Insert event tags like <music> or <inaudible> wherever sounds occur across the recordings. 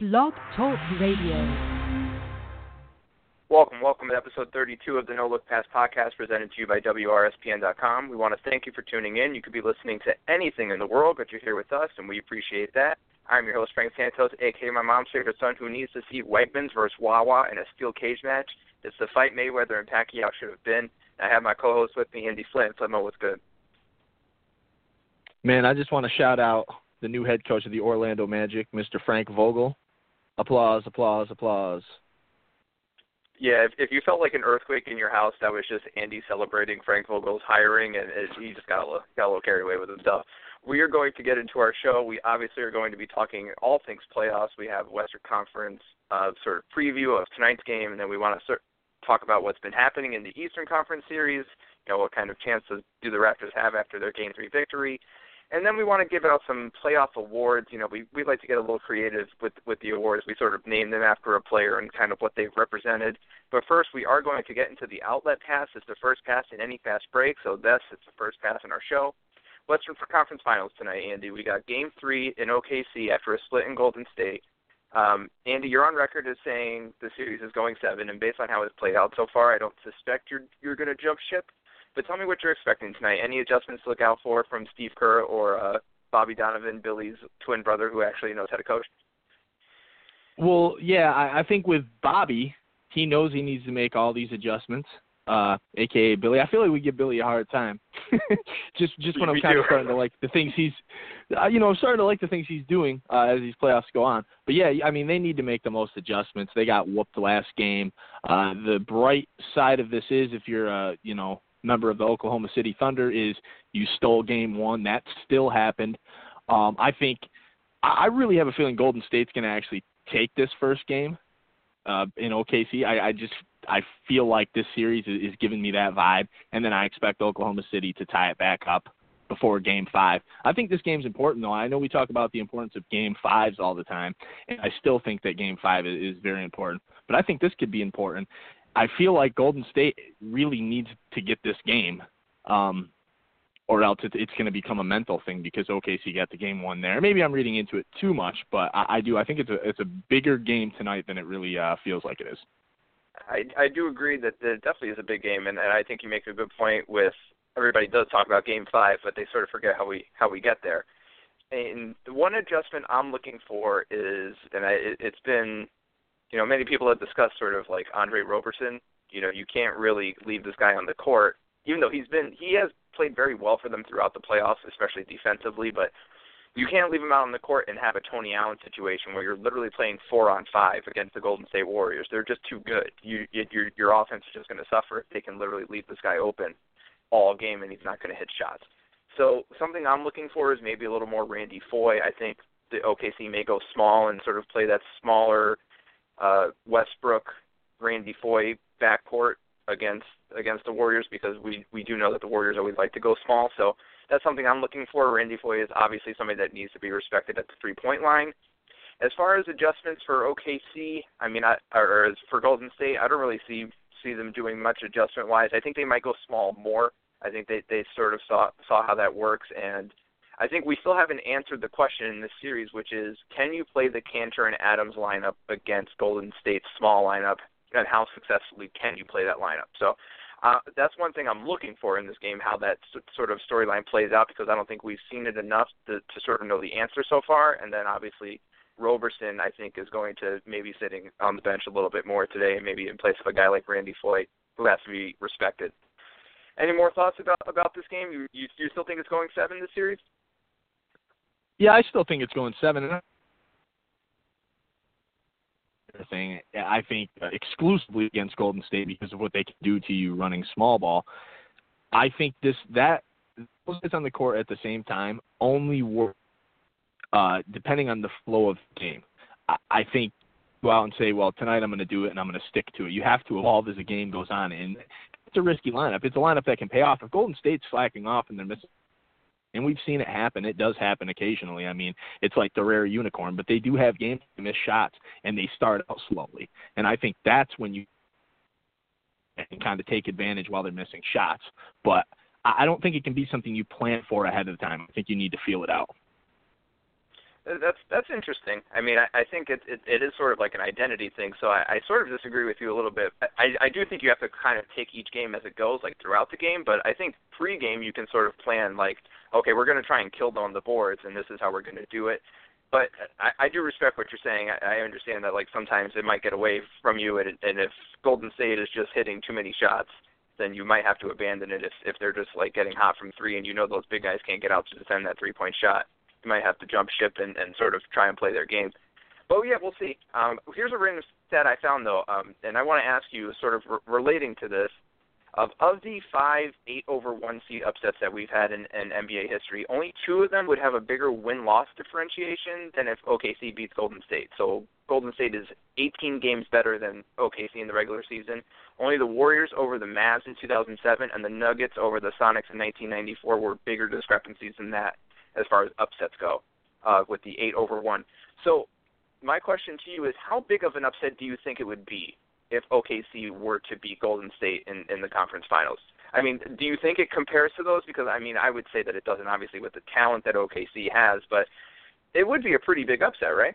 Blog Talk Radio. Welcome, welcome to episode 32 of the No Look Pass podcast presented to you by WRSPN.com. We want to thank you for tuning in. You could be listening to anything in the world, but you're here with us, and we appreciate that. I'm your host, Frank Santos, aka my mom's favorite son, who needs to see Wegmans versus Wawa in a steel cage match. It's the fight Mayweather and Pacquiao should have been. I have my co-host with me, Andy Flint. Flint, what's good? Man, I just want to shout out the new head coach of the Orlando Magic, Mr. Frank Vogel. Applause, applause, applause. Yeah, if, if you felt like an earthquake in your house, that was just Andy celebrating Frank Vogel's hiring, and he just got a little, got a little carried away with himself. We are going to get into our show. We obviously are going to be talking all things playoffs. We have Western Conference uh, sort of preview of tonight's game, and then we want to sort talk about what's been happening in the Eastern Conference series. You know, what kind of chances do the Raptors have after their Game Three victory? And then we want to give out some playoff awards. You know, we we like to get a little creative with with the awards. We sort of name them after a player and kind of what they've represented. But first, we are going to get into the outlet pass. It's the first pass in any fast break, so thus it's the first pass in our show. Western Conference Finals tonight, Andy. We got Game Three in OKC after a split in Golden State. Um, Andy, you're on record as saying the series is going seven, and based on how it's played out so far, I don't suspect you're you're going to jump ship. But tell me what you're expecting tonight. Any adjustments to look out for from Steve Kerr or uh, Bobby Donovan, Billy's twin brother, who actually knows how to coach? Well, yeah, I, I think with Bobby, he knows he needs to make all these adjustments. Uh, aka Billy. I feel like we give Billy a hard time. <laughs> just just when I'm kind of starting to like the things he's, uh, you know, I'm starting to like the things he's doing uh, as these playoffs go on. But yeah, I mean, they need to make the most adjustments. They got whooped last game. Uh, the bright side of this is if you're, uh, you know, member of the Oklahoma City Thunder is you stole game one. That still happened. Um, I think I really have a feeling Golden State's going to actually take this first game uh, in OKC. I, I just I feel like this series is, is giving me that vibe, and then I expect Oklahoma City to tie it back up before game five. I think this game's important though. I know we talk about the importance of game fives all the time, and I still think that game five is, is very important. But I think this could be important. I feel like Golden State really needs to get this game, um, or else it, it's going to become a mental thing because OKC got the game one there. Maybe I'm reading into it too much, but I, I do. I think it's a it's a bigger game tonight than it really uh, feels like it is. I I do agree that it definitely is a big game, and, and I think you make a good point with everybody does talk about Game Five, but they sort of forget how we how we get there. And the one adjustment I'm looking for is, and I, it, it's been you know, many people have discussed sort of like Andre Roberson. You know, you can't really leave this guy on the court, even though he's been he has played very well for them throughout the playoffs, especially defensively. But you can't leave him out on the court and have a Tony Allen situation where you're literally playing four on five against the Golden State Warriors. They're just too good. You, your your offense is just going to suffer if they can literally leave this guy open all game and he's not going to hit shots. So something I'm looking for is maybe a little more Randy Foye. I think the OKC may go small and sort of play that smaller uh, Westbrook, Randy Foye backcourt against against the Warriors because we we do know that the Warriors always like to go small. So that's something I'm looking for. Randy Foye is obviously somebody that needs to be respected at the three point line. As far as adjustments for OKC, I mean, I, or, or for Golden State, I don't really see see them doing much adjustment wise. I think they might go small more. I think they they sort of saw saw how that works and I think we still haven't answered the question in this series, which is can you play the Kanter and Adams lineup against Golden State's small lineup, and how successfully can you play that lineup? So uh, that's one thing I'm looking for in this game, how that sort of storyline plays out, because I don't think we've seen it enough to, to sort of know the answer so far. And then obviously Roberson, I think, is going to maybe sitting on the bench a little bit more today, and maybe in place of a guy like Randy Foye, who has to be respected. Any more thoughts about about this game? You you, you still think it's going seven this series? Yeah, I still think it's going seven. Thing I think uh, exclusively against Golden State because of what they can do to you running small ball. I think this that those guys on the court at the same time only work uh, depending on the flow of the game. I, I think go out and say, well, tonight I'm going to do it and I'm going to stick to it. You have to evolve as the game goes on, and it's a risky lineup. It's a lineup that can pay off. If Golden State's slacking off and they're missing and we've seen it happen. It does happen occasionally. I mean, it's like the rare unicorn, but they do have games to miss shots, and they start out slowly. And I think that's when you can kind of take advantage while they're missing shots. But I don't think it can be something you plan for ahead of time. I think you need to feel it out. That's that's interesting. I mean, I, I think it, it it is sort of like an identity thing. So I, I sort of disagree with you a little bit. I I do think you have to kind of take each game as it goes, like throughout the game. But I think pre-game you can sort of plan like, okay, we're going to try and kill them on the boards, and this is how we're going to do it. But I, I do respect what you're saying. I, I understand that like sometimes it might get away from you, and, and if Golden State is just hitting too many shots, then you might have to abandon it if if they're just like getting hot from three, and you know those big guys can't get out to defend that three-point shot might have to jump ship and, and sort of try and play their game. But yeah, we'll see. Um, here's a random stat I found though, um, and I want to ask you, sort of re- relating to this, of of the five eight over one seed upsets that we've had in, in NBA history, only two of them would have a bigger win loss differentiation than if OKC beats Golden State. So Golden State is 18 games better than OKC in the regular season. Only the Warriors over the Mavs in 2007 and the Nuggets over the Sonics in 1994 were bigger discrepancies than that as far as upsets go, uh, with the eight over one. So my question to you is, how big of an upset do you think it would be if OKC were to beat Golden State in, in the conference finals? I mean, do you think it compares to those? Because I mean, I would say that it doesn't, obviously, with the talent that OKC has, but it would be a pretty big upset, right?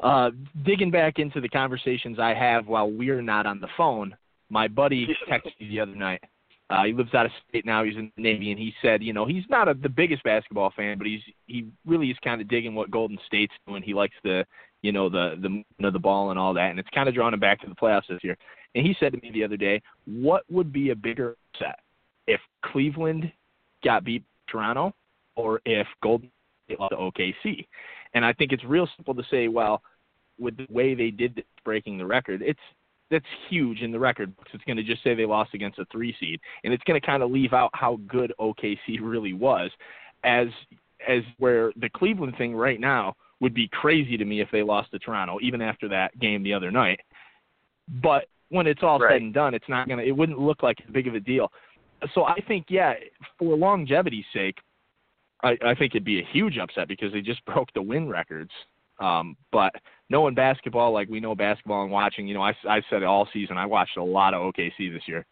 Uh, digging back into the conversations I have while we're not on the phone, my buddy <laughs> texted me the other night uh, he lives out of state now. He's in the Navy, and he said, you know, he's not a, the biggest basketball fan, but he's he really is kind of digging what Golden State's doing. He likes the, you know, the the you know, the ball and all that, and it's kind of drawing him back to the playoffs this year. And he said to me the other day, what would be a bigger upset if Cleveland got beat Toronto, or if Golden State lost to OKC? And I think it's real simple to say, well, with the way they did this, breaking the record, it's that's huge in the record books. It's going to just say they lost against a three seed, and it's going to kind of leave out how good OKC really was, as as where the Cleveland thing right now would be crazy to me if they lost to Toronto, even after that game the other night. But when it's all right. said and done, it's not gonna. It wouldn't look like as big of a deal. So I think, yeah, for longevity's sake, I, I think it'd be a huge upset because they just broke the win records. Um, but knowing basketball like we know basketball and watching, you know, I, I said it all season. I watched a lot of OKC this year.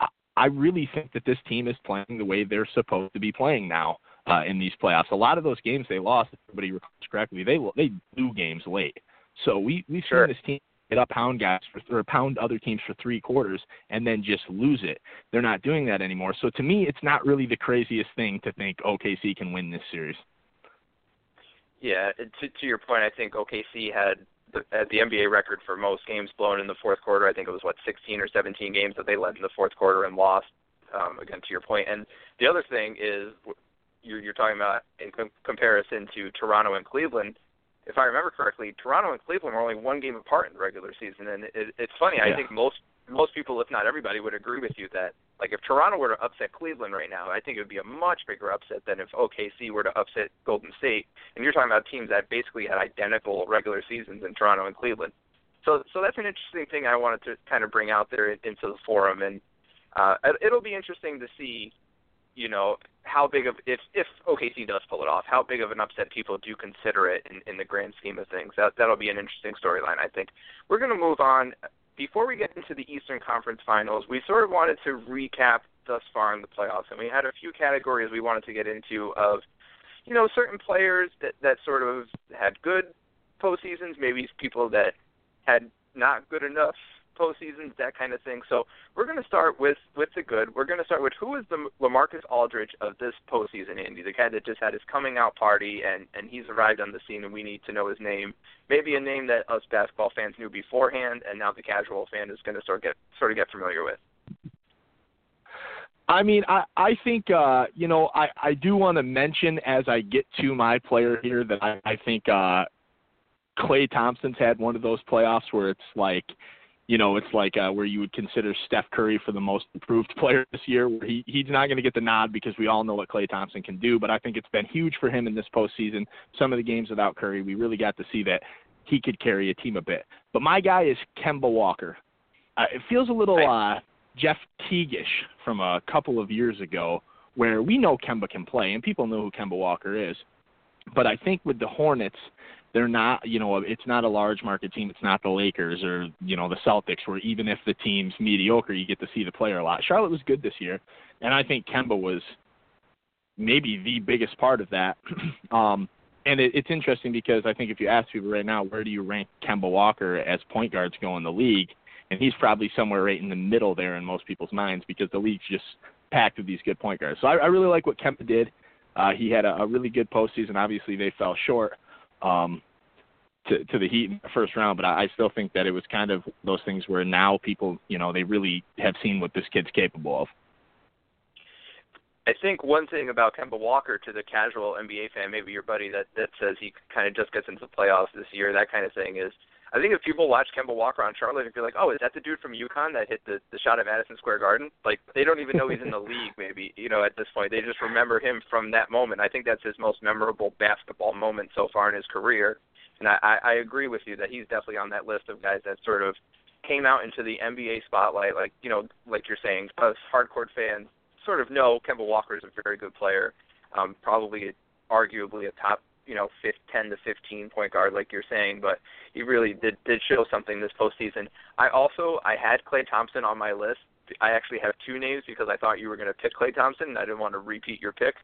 I, I really think that this team is playing the way they're supposed to be playing now uh, in these playoffs. A lot of those games they lost, if everybody recalls correctly, they they blew games late. So we we've sure. seen this team get up pound guys for, or pound other teams for three quarters and then just lose it. They're not doing that anymore. So to me, it's not really the craziest thing to think OKC can win this series. Yeah, to to your point, I think OKC had the, had the NBA record for most games blown in the fourth quarter. I think it was what 16 or 17 games that they led in the fourth quarter and lost. Um, again, to your point. and the other thing is you're, you're talking about in com- comparison to Toronto and Cleveland. If I remember correctly, Toronto and Cleveland were only one game apart in the regular season, and it, it's funny. Yeah. I think most most people, if not everybody, would agree with you that like if Toronto were to upset Cleveland right now, I think it would be a much bigger upset than if OKC were to upset Golden State. And you're talking about teams that basically had identical regular seasons in Toronto and Cleveland. So so that's an interesting thing I wanted to kind of bring out there into the forum, and uh, it'll be interesting to see, you know, how big of if if OKC does pull it off, how big of an upset people do consider it in, in the grand scheme of things. That that'll be an interesting storyline. I think we're going to move on before we get into the Eastern Conference Finals, we sort of wanted to recap thus far in the playoffs, and we had a few categories we wanted to get into of, you know, certain players that that sort of had good postseasons, maybe people that had not good enough postseasons, that kind of thing. So we're going to start with with the good. We're going to start with who is the LaMarcus Aldridge of this postseason, Andy, the guy that just had his coming out party and and he's arrived on the scene, and we need to know his name. Maybe a name that us basketball fans knew beforehand, and now the casual fan is going to sort of get sort of get familiar with. I mean, I I think uh, you know I I do want to mention as I get to my player here that I I think uh, Klay Thompson's had one of those playoffs where it's like you know, it's like uh, where you would consider Steph Curry for the most improved <laughs> player this year. Where he he's not going to get the nod because we all know what Klay Thompson can do, but I think it's been huge for him in this postseason. Some of the games without Curry, we really got to see that he could carry a team a bit. But my guy is Kemba Walker. Uh, it feels a little uh, Jeff Teagueish from a couple of years ago, where we know Kemba can play and people know who Kemba Walker is. But I think with the Hornets, they're not, you know, it's not a large market team. It's not the Lakers or, you know, the Celtics where even if the team's mediocre, you get to see the player a lot. Charlotte was good this year, and I think Kemba was maybe the biggest part of that. <clears throat> um, and it, it's interesting because I think if you ask people right now, where do you rank Kemba Walker as point guards go in the league, and he's probably somewhere right in the middle there in most people's minds because the league's just packed with these good point guards. So I, I really like what Kemba did. Uh, he had a, a really good postseason. Obviously, they fell short um, to, to the Heat in the first round, but I, I still think that it was kind of those things where now people, you know, they really have seen what this kid's capable of. I think one thing about Kemba Walker to the casual NBA fan, maybe your buddy that that says he kind of just gets into the playoffs this year, that kind of thing, is I think if people watch Kemba Walker on Charlotte and be like, oh, is that the dude from UConn that hit the the shot at Madison Square Garden? Like they don't even know he's in the <laughs> league. Maybe you know at this point they just remember him from that moment. I think that's his most memorable basketball moment so far in his career. And I, I, I agree with you that he's definitely on that list of guys that sort of came out into the NBA spotlight. Like you know, like you're saying, us hardcore fans sort of know Kemba Walker is a very good player, um, probably arguably a top you know, 10 to 15 point guard, like you're saying, but he really did did show something this postseason. I also I had Klay Thompson on my list. I actually have two names because I thought you were going to pick Klay Thompson, and I didn't want to repeat your pick.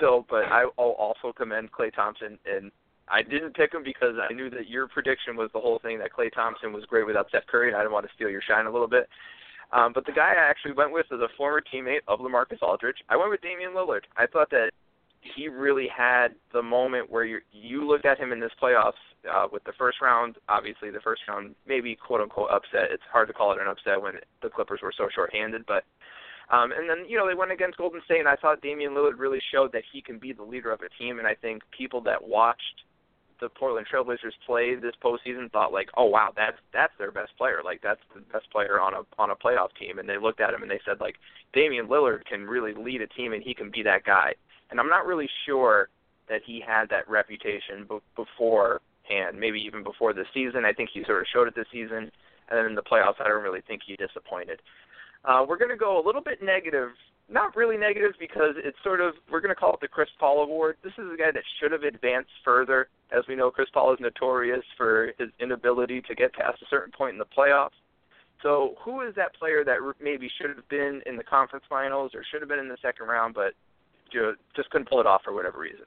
So, but I, I'll also commend Klay Thompson, and I didn't pick him because I knew that your prediction was the whole thing that Klay Thompson was great without Steph Curry, and I didn't want to steal your shine a little bit. Um, but the guy I actually went with is a former teammate of LaMarcus Aldridge. I went with Damian Lillard. I thought that he really had the moment where you you looked at him in this playoffs uh, with the first round. Obviously, the first round maybe quote unquote upset. It's hard to call it an upset when the Clippers were so shorthanded, but. Um, and then you know they went against Golden State, and I thought Damian Lillard really showed that he can be the leader of a team. And I think people that watched the Portland Trailblazers play this postseason thought like, oh wow, that's that's their best player. Like that's the best player on a on a playoff team. And they looked at him and they said like, Damian Lillard can really lead a team, and he can be that guy and I'm not really sure that he had that reputation b- beforehand, maybe even before the season. I think he sort of showed it this season, and then in the playoffs, I don't really think he disappointed. Uh, we're going to go a little bit negative, not really negative because it's sort of we're going to call it the Chris Paul Award. This is a guy that should have advanced further. As we know, Chris Paul is notorious for his inability to get past a certain point in the playoffs. So, who is that player that maybe should have been in the conference finals or should have been in the second round, but just couldn't pull it off for whatever reason.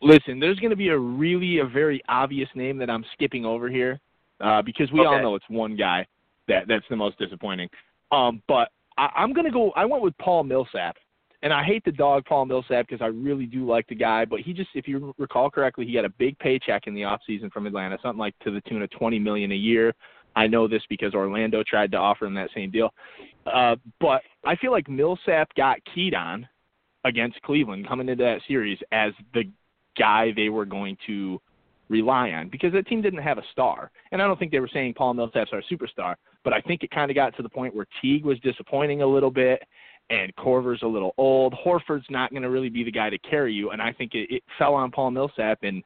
Listen, there's going to be a really a very obvious name that I'm skipping over here uh, because we okay. all know it's one guy that that's the most disappointing. Um, but I, I'm going to go. I went with Paul Millsap, and I hate the dog Paul Millsap because I really do like the guy. But he just, if you recall correctly, he got a big paycheck in the off season from Atlanta, something like to the tune of 20 million a year. I know this because Orlando tried to offer him that same deal. Uh, but I feel like Millsap got keyed on against Cleveland coming into that series as the guy they were going to rely on because that team didn't have a star. And I don't think they were saying Paul Millsap's our superstar, but I think it kind of got to the point where Teague was disappointing a little bit and Korver's a little old. Horford's not going to really be the guy to carry you, and I think it, it fell on Paul Millsap and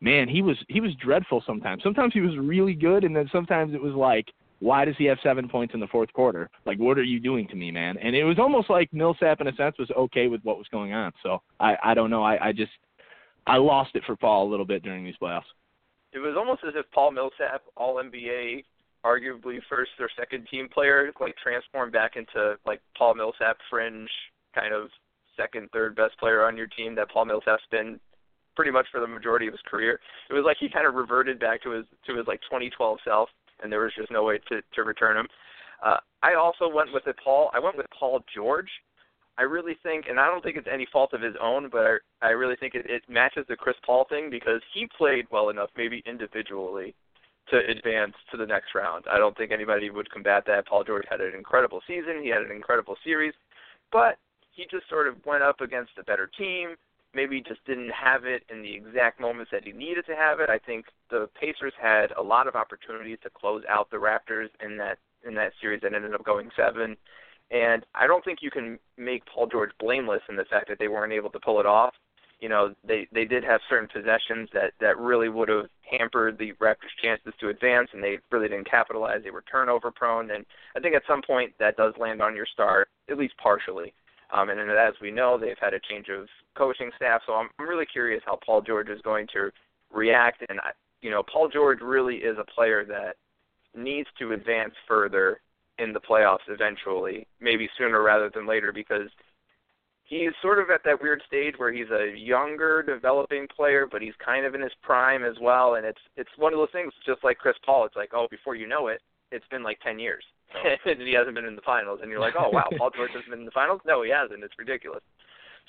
man, he was he was dreadful sometimes. Sometimes he was really good, and then sometimes it was like, why does he have seven points in the fourth quarter? Like, what are you doing to me, man? And it was almost like Millsap, in a sense, was okay with what was going on. So I I don't know. I I just I lost it for Paul a little bit during these playoffs. It was almost as if Paul Millsap, All NBA, arguably first or second team player, like transformed back into like Paul Millsap fringe kind of second, third best player on your team that Paul Millsap's been pretty much for the majority of his career. It was like he kind of reverted back to his to his like 2012 self, and there was just no way to to return him. Uh, I also went with it, Paul. I went with Paul George. I really think, and I don't think it's any fault of his own, but I, I really think it, it matches the Chris Paul thing because he played well enough, maybe individually, to advance to the next round. I don't think anybody would combat that. Paul George had an incredible season. He had an incredible series, but he just sort of went up against a better team maybe just didn't have it in the exact moments that he needed to have it. I think the Pacers had a lot of opportunities to close out the Raptors in that in that series that ended up going seven. And I don't think you can make Paul George blameless in the fact that they weren't able to pull it off. You know, they they did have certain possessions that that really would have hampered the Raptors' chances to advance, and they really didn't capitalize. They were turnover prone, and I think at some point that does land on your star, at least partially. Um, and as we know, they've had a change of coaching staff, so I'm, I'm really curious how Paul George is going to react. And I, you know, Paul George really is a player that needs to advance further in the playoffs eventually, maybe sooner rather than later, because he's sort of at that weird stage where he's a younger developing player, but he's kind of in his prime as well. And it's it's one of those things, just like Chris Paul. It's like, oh, before you know it, it's been like ten years, <laughs> and he hasn't been in the finals, and you're like, oh wow, Paul George hasn't been in the finals. No, he hasn't. It's ridiculous.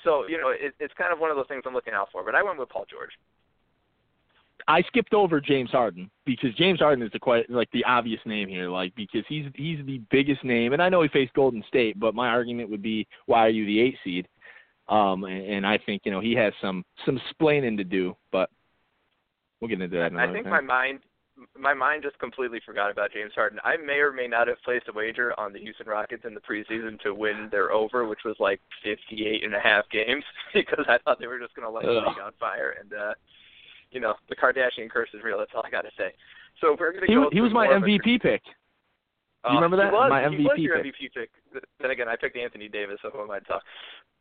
So you know, it, it's kind of one of those things I'm looking out for. But I went with Paul George. I skipped over James Harden because James Harden is the quite like the obvious name here, like because he's he's the biggest name, and I know he faced Golden State, but my argument would be why are you the eight seed? Um, and, and I think you know he has some some splaining to do, but we'll get into that. I think time. my mind my mind just completely forgot about James Harden. I may or may not have placed a wager on the Houston Rockets in the preseason to win their over, which was like 58 and a half games, <laughs> because I thought they were just going to light the league on fire. And uh, you know, the Kardashian curse is real. That's all I got to say. So we're going to go. He was my MVP pick. Do you uh, remember that? Was, my MVP he was your pick. MVP pick. Then again, I picked Anthony Davis, so who am I to talk?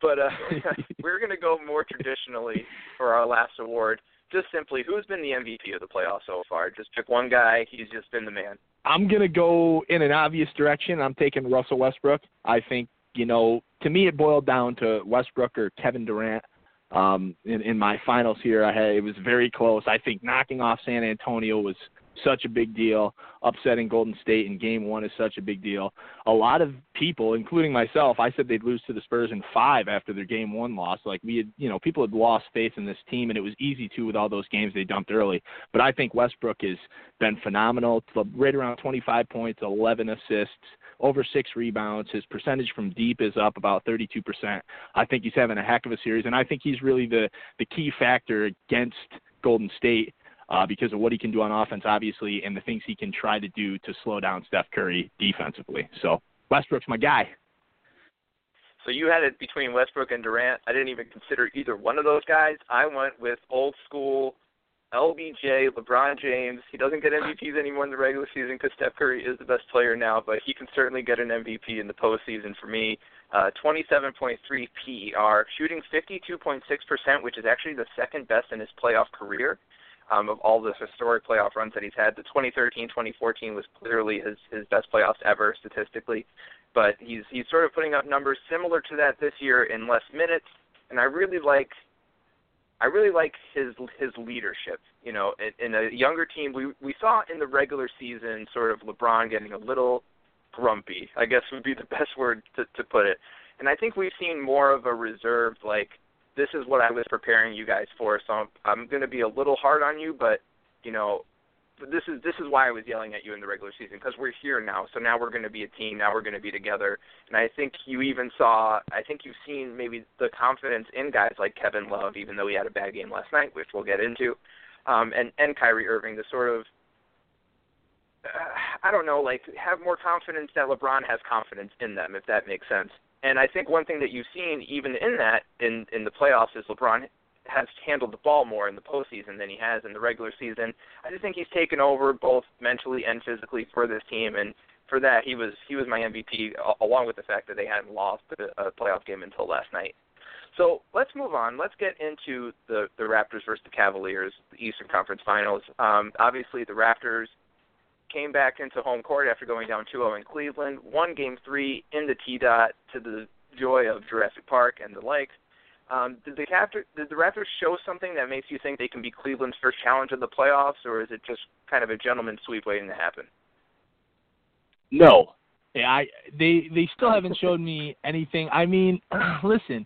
But uh, <laughs> <laughs> we're going to go more traditionally for our last award. Just simply, who's been the MVP of the playoffs so far? Just pick one guy. He's just been the man. I'm to go in an obvious direction. I'm taking Russell Westbrook. I think, you know, to me it boiled down to Westbrook or Kevin Durant. Um, in, in my finals here, I had it was very close. I think knocking off San Antonio was such a big deal. Upsetting Golden State in game one is such a big deal. A lot of people, including myself, I said they'd lose to the Spurs in five after their game one loss. Like we had, you know, people had lost faith in this team, and it was easy to with all those games they dumped early. But I think Westbrook has been phenomenal. Right around 25 points, 11 assists over six rebounds. His percentage from deep is up about 32%. I think he's having a heck of a series, and I think he's really the the key factor against Golden State uh, because of what he can do on offense, obviously, and the things he can try to do to slow down Steph Curry defensively. So Westbrook's my guy. So you had it between Westbrook and Durant. I didn't even consider either one of those guys. I went with old school LBJ, LeBron James. He doesn't get MVPs anymore in the regular season because Steph Curry is the best player now, but he can certainly get an MVP in the postseason for me. Uh, 27.3 PER, shooting 52.6%, which is actually the second best in his playoff career um, of all the historic playoff runs that he's had. The 2013-2014 was clearly his his best playoffs ever statistically, but he's he's sort of putting up numbers similar to that this year in less minutes, and I really like. I really like his his leadership. You know, in, in a younger team, we we saw in the regular season sort of LeBron getting a little grumpy. I guess would be the <laughs> best word to to put it. And I think we've seen more of a reserved, like this is what I was preparing you guys for. So I'm, I'm going to be a little hard on you, but you know, this is this is why I was yelling at you in the regular season because we're here now. So now we're going to be a team. Now we're going to be together. And I think you even saw. I think you've seen maybe the confidence in guys like Kevin Love, even though he had a bad game last night, which we'll get into, um, and and Kyrie Irving, the sort of. Uh, I don't know, like have more confidence that LeBron has confidence in them, if that makes sense. And I think one thing that you've seen even in that in in the playoffs is LeBron has handled the ball more in the postseason than he has in the regular season. I just think he's taken over both mentally and physically for this team, and for that he was he was my MVP along with the fact that they hadn't lost a playoff game until last night. So let's move on. Let's get into the the Raptors versus the Cavaliers, the Eastern Conference Finals. Um, obviously, the Raptors came back into home court after going down 2-0 in Cleveland, won Game Three in the T dot to the joy of Jurassic Park and the like. Um, did the Raptors, did the Raptors show something that makes you think they can be Cleveland's first challenge in the playoffs, or is it just kind of a gentleman's sweep waiting to happen? No, yeah, I they they still haven't showed me anything. I mean, <clears throat> listen,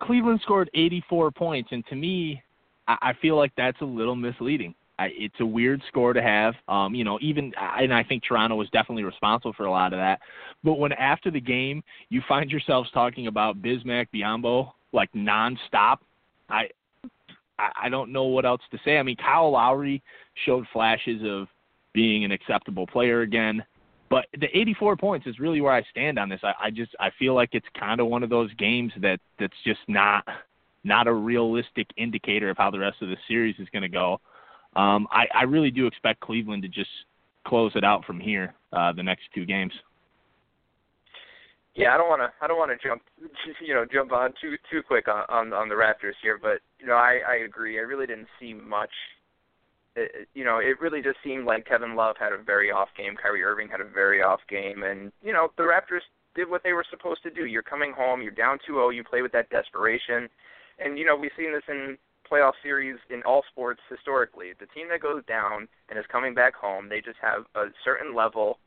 Cleveland scored 84 points, and to me, I, I feel like that's a little misleading. I, it's a weird score to have. Um, you know, even and I think Toronto was definitely responsible for a lot of that. But when after the game you find yourselves talking about Bismack Biyombo like nonstop, I I don't know what else to say. I mean, Kyle Lowry showed flashes of being an acceptable player again, but the 84 points is really where I stand on this. I, I just I feel like it's kind of one of those games that that's just not not a realistic indicator of how the rest of the series is going to go um, I, I really do expect Cleveland to just close it out from here uh, the next two games. Yeah, I don't want to. I don't want to jump, <laughs> you know, jump on too too quick on, on on the Raptors here, but you know, I I agree. I really didn't see much. It, you know, it really just seemed like Kevin Love had a very off game. Kyrie Irving had a very off game, and you know, the Raptors did what they were supposed to do. You're coming home, you're down 2-0, you play with that desperation, and you know we've seen this in playoff series in all sports historically. The team that goes down and is coming back home, they just have a certain level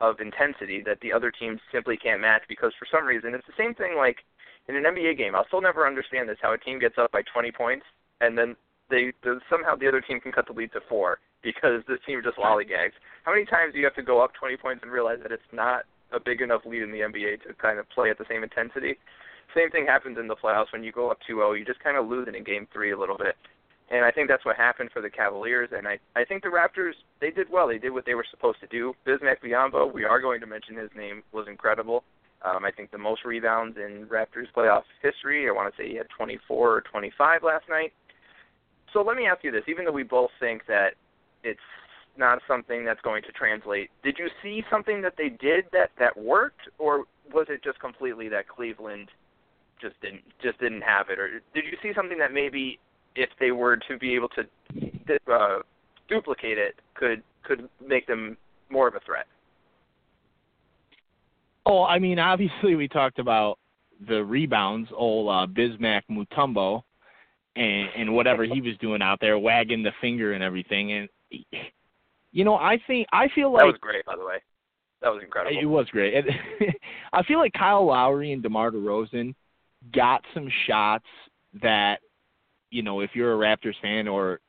of intensity that the other teams simply can't match because for some reason it's the same thing like in an NBA game. I'll still never understand this how a team gets up by 20 points and then they, they somehow the other team can cut the lead to 4 <laughs> because this team just lollygags. How many times do you have to go up 20 points and realize that it's not a big enough lead in the NBA to kind of play at the same intensity? Same thing happens in the playoffs when you go up 2-0. You just kind of lose it in Game Three a little bit, and I think that's what happened for the Cavaliers. And I I think the Raptors they did well. They did what they were supposed to do. Bismack Biyombo, we are going to mention his name, was incredible. Um, I think the most rebounds in Raptors playoff history. I want to say he had 24 or 25 last night. So let me ask you this: even though we both think that it's not something that's going to translate, did you see something that they did that that worked, or was it just completely that Cleveland just didn't just didn't have it, or did you see something that maybe if they were to be able to uh, duplicate it, could could make them more of a threat? Oh, I mean, obviously we talked about the rebounds, old uh, Bismack Mutombo, and and whatever he was doing out there, wagging the finger and everything. And you know, I think I feel like that was great, by the way. That was incredible. It was great. <laughs> I feel like Kyle Lowry and DeMar DeRozan got some shots that you know if you're a Raptors fan or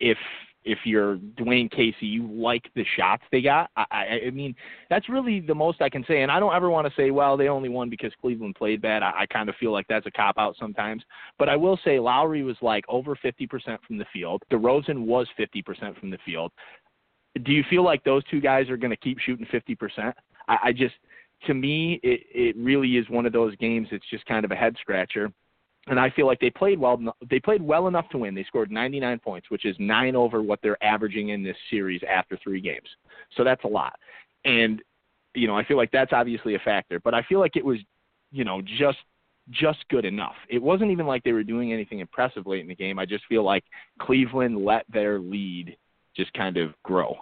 if if you're Dwane Casey, you like the shots they got. I, I, I mean, that's really the most I can say. And I don't ever want to say, well, they only won because Cleveland played bad. I, I kind of feel like that's a cop out sometimes. But I will say Lowry was like over 50% from the field. DeRozan was 50% from the field. Do you feel like those two guys are going to keep shooting 50%? I, I just to me, it, it really is one of those games. It's just kind of a head scratcher. And I feel like they played well. They played well enough to win. They scored 99 points, which is nine over what they're averaging in this series after three games. So that's a lot. And you know, I feel like that's obviously a factor. But I feel like it was, you know, just just good enough. It wasn't even like they were doing anything impressive late in the game. I just feel like Cleveland let their lead just kind of grow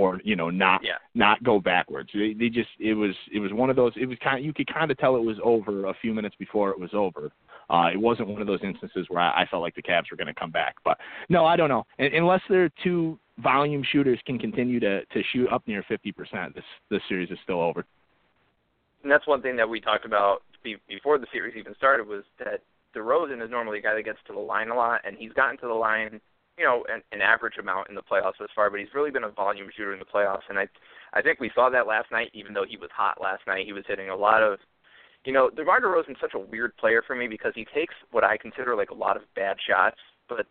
or you know not yeah. not go backwards. They, they just it was it was one of those. It was kind of, you could kind of tell it was over a few minutes before it was over. Uh, it wasn't one of those instances where I, I felt like the Cavs were going to come back. But no, I don't know. Unless their two volume shooters can continue to to shoot up near 50%, this this series is still over. And that's one thing that we talked about before the series even started was that DeRozan is normally a guy that gets to the line a lot, and he's gotten to the line you know an, an average amount in the playoffs thus far, but he's really been a volume shooter in the playoffs, and I I think we saw that last night. Even though he was hot last night, he was hitting a lot of. You know, DeMar DeRozan's such a weird player for me because he takes what I consider like a lot of bad shots, but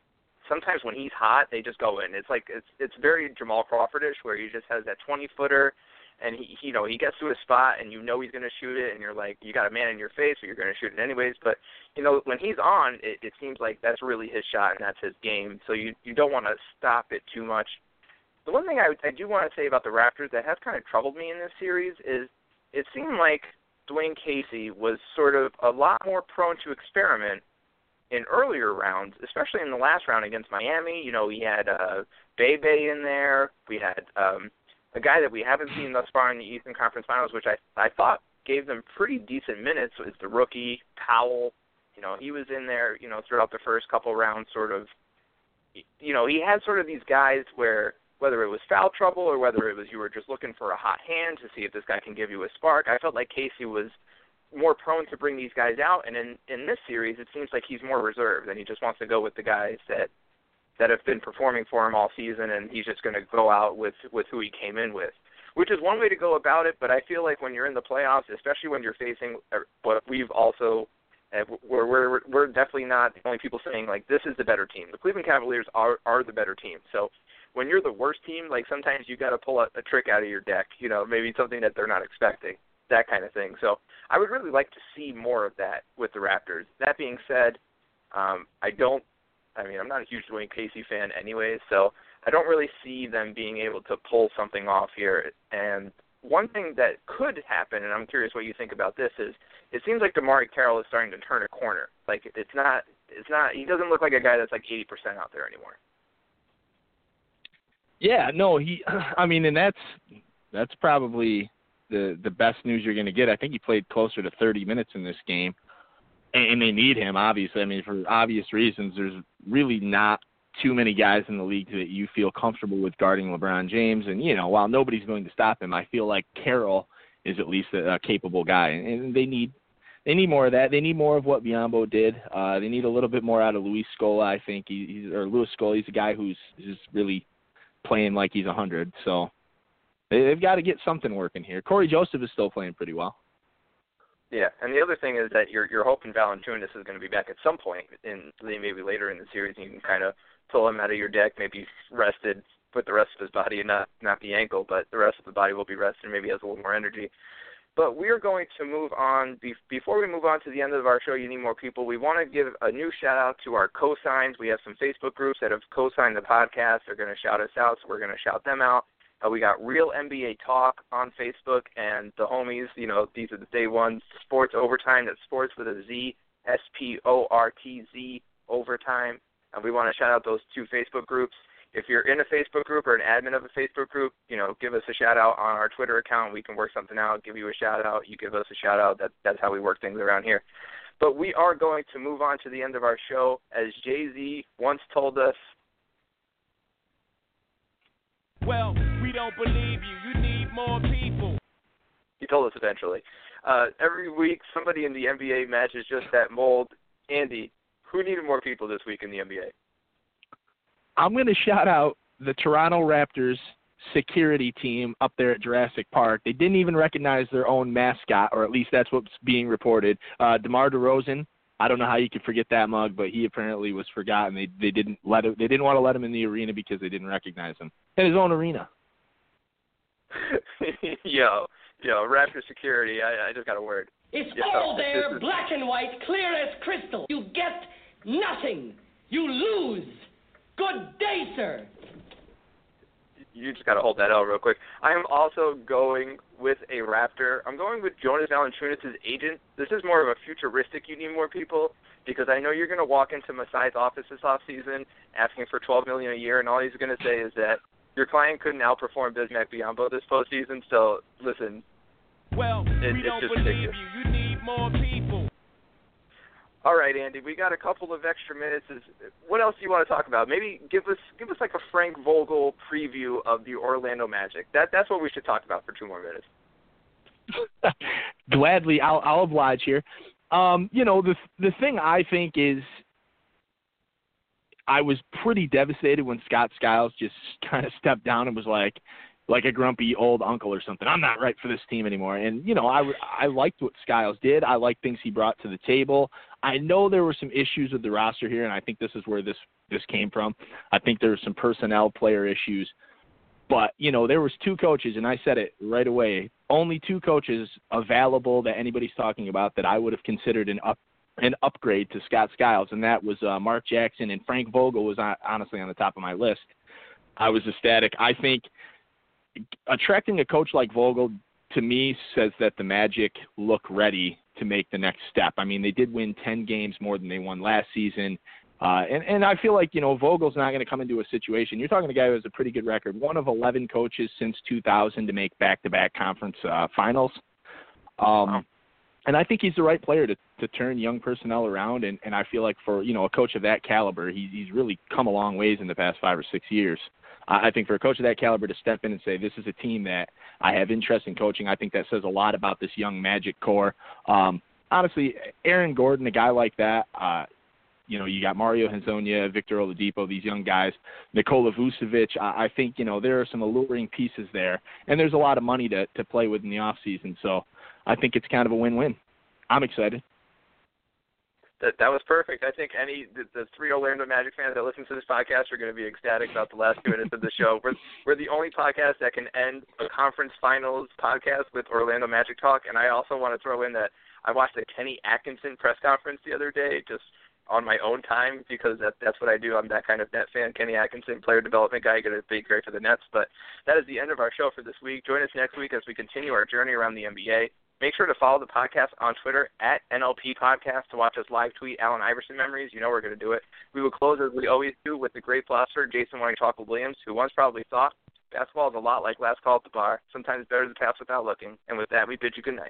sometimes when he's hot, they just go in. It's like it's it's very Jamal Crawfordish where he just has that 20 footer and he, you know, he gets to a spot and you know he's going to shoot it, and you're like, you got a man in your face, so you're going to shoot it anyways. But you know, when he's on, it, it seems like that's really his shot and that's his game. So you you don't want to stop it too much. The one thing I, I do want to say about the Raptors that has kind of troubled me in this series is it seemed like Dwane Casey was sort of a lot more prone to experiment in earlier rounds, especially in the last round against Miami. You know, he had uh, Bebe in there. We had um, a guy that we haven't seen thus far in the Eastern Conference Finals, which I I thought gave them pretty decent minutes, is the rookie Powell. You know, he was in there, you know, throughout the first couple rounds, sort of. You know, he had sort of these guys where whether it was foul trouble or whether it was you were just looking for a hot hand to see if this guy can give you a spark. I felt like Casey was more prone to bring these guys out, and in in this series, it seems like he's more reserved and he just wants to go with the guys that that have been performing for him all season, and he's just going to go out with with who he came in with, which is one way to go about it. But I feel like when you're in the playoffs, especially when you're facing uh, what we've also uh, we're we're we're definitely not the only people saying like this is the better team. The Cleveland Cavaliers are are the better team. So when you're the worst team, like sometimes you got to pull a, a trick out of your deck. You know, maybe something that they're not expecting, that kind of thing. So I would really like to see more of that with the Raptors. That being said, um, I don't I mean, I'm not a huge Dwane Casey fan anyways, so I don't really see them being able to pull something off here. And one thing that could happen, and I'm curious what you think about this, is it seems like DeMarre Carroll is starting to turn a corner. Like it's not, it's not. He doesn't look like a guy that's like 80% out there anymore. Yeah, no, he. <clears throat> I mean, and that's that's probably the the best news you're going to get. I think he played closer to 30 minutes in this game, and, and they need him obviously. I mean, for obvious reasons, there's really not too many guys in the league that you feel comfortable with guarding LeBron James. And you know, while nobody's going to stop him, I feel like Carroll is at least a, a capable guy, and, and they need they need more of that. They need more of what Biyombo did. Uh, they need a little bit more out of Luis Scola. I think he, he's or Luis Scola. He's a guy who's just really playing like he's a hundred. So they, they've got to get something working here. Cory Joseph is still playing pretty well. Yeah, and the other thing is that you're you're hoping Valanciunas is going to be back at some point in maybe later in the series. And you can kind of pull him out of your deck, maybe rested with the rest of his body, and not not the ankle, but the rest of the body will be rested. Maybe has a little more energy. But we are going to move on. Before we move on to the end of our show, you need more people. We want to give a new shout out to our cosigns. We have some Facebook groups that have co-signed the podcast. They're going to shout us out, so we're going to shout them out. Uh, we got Real NBA Talk on Facebook, and the homies, you know, these are the day ones. Sportz Overtime, that's sports with a Z, S P O R T Z, Overtime. And we want to shout out those two Facebook groups. If you're in a Facebook group or an admin of a Facebook group, you know, give us a shout out on our Twitter account. We can work something out, give you a shout out, you give us a shout out. That that's how we work things around here. But we are going to move on to the end of our show. As Jay Z once told us, Well, we don't believe you. You need more people. He told us eventually. Uh, every week, somebody in the NBA matches just that mold. Andy, who needed more people this week in the NBA? I'm going to shout out the Toronto Raptors security team up there at Jurassic Park. They didn't even recognize their own mascot, or at least that's what's being reported. Uh, DeMar DeRozan. I don't know how you could forget that mug, but he apparently was forgotten. They they didn't let it, they didn't want to let him in the arena because they didn't recognize him in his own arena. <laughs> yo, yo, Raptor security. I, I just got a word. It's Yeah, all <laughs> there, is- black and white, clear as crystal. You get nothing. You lose. Good day, sir. You just got to hold that L real quick. I am also going with a Raptor. I'm going with Jonas Valanciunas' agent. This is more of a futuristic. You need more people because I know you're going to walk into Masai's office this off season asking for 12 million a year, and all he's going to say is that your client couldn't outperform Bismack Biyombo this postseason. So listen, Well, It- we it's don't just believe ridiculous. you. You need more people. All right, Andy, we got a couple of extra minutes. What else do you want to talk about? Maybe give us give us like a Frank Vogel preview of the Orlando Magic. That that's what we should talk about for two more minutes. <laughs> Gladly, I'll I'll oblige here. Um, you know, the the thing I think is I was pretty devastated when Scott Skiles just <laughs> kind of stepped down and was like like a grumpy old uncle or something. I'm not right for this team anymore. And you know, I I liked what Skiles did. I liked things he brought to the table. I know there were some issues with the roster here, and I think this is where this this came from. I think there were some personnel player issues. But, you know, there was two coaches and I said it right away. Only two coaches available that anybody's talking about that I would have considered an up an upgrade to Scott Skiles, and that was uh, Mark Jackson and Frank Vogel was uh, honestly on the top of my list. I was ecstatic. I think attracting a coach like Vogel to me says that the Magic look ready to make the next step. I mean, they did win 10 games more than they won last season. Uh, and, and I feel like, you know, Vogel's not going to come into a situation. You're talking to a guy who has a pretty good record, one of 11 coaches since 2000 to make back to back conference uh, finals. Um, and I think he's the right player to, to turn young personnel around. And, and I feel like for, you know, a coach of that caliber, he, he's really come a long ways in the past five or six years. I I think for a coach of that caliber to step in and say, this is a team that I have interest in coaching, I think that says a lot about this young Magic core. Um, honestly, Aaron Gordon, a guy like that, uh, you know, you got Mario Hezonja, Victor Oladipo, these young guys, Nikola Vucevic. I, I think you know there are some alluring pieces there, and there's a lot of money to to play with in the off season. So I think it's kind of a win-win. I'm excited. That that was perfect. I think any the, the three Orlando Magic fans that listen to this podcast are going to be ecstatic about the last two minutes of the show. We're we're the only podcast that can end a conference finals podcast with Orlando Magic talk. And I also want to throw in that I watched the Kenny Atkinson press conference the other day, just on my own time because that that's what I do. I'm that kind of net fan. Kenny Atkinson, player development guy, going to be great for the Nets. But that is the end of our show for this week. Join us next week as we continue our journey around the NBA. Make sure to follow the podcast on Twitter at NLP Podcast to watch us live tweet Allen Iverson memories. You know we're going to do it. We will close as we always do with the great philosopher Jason Chocolate Williams, who once probably thought Basketball is a lot like last call at the bar. Sometimes better to pass without looking. And with that, we bid you good night.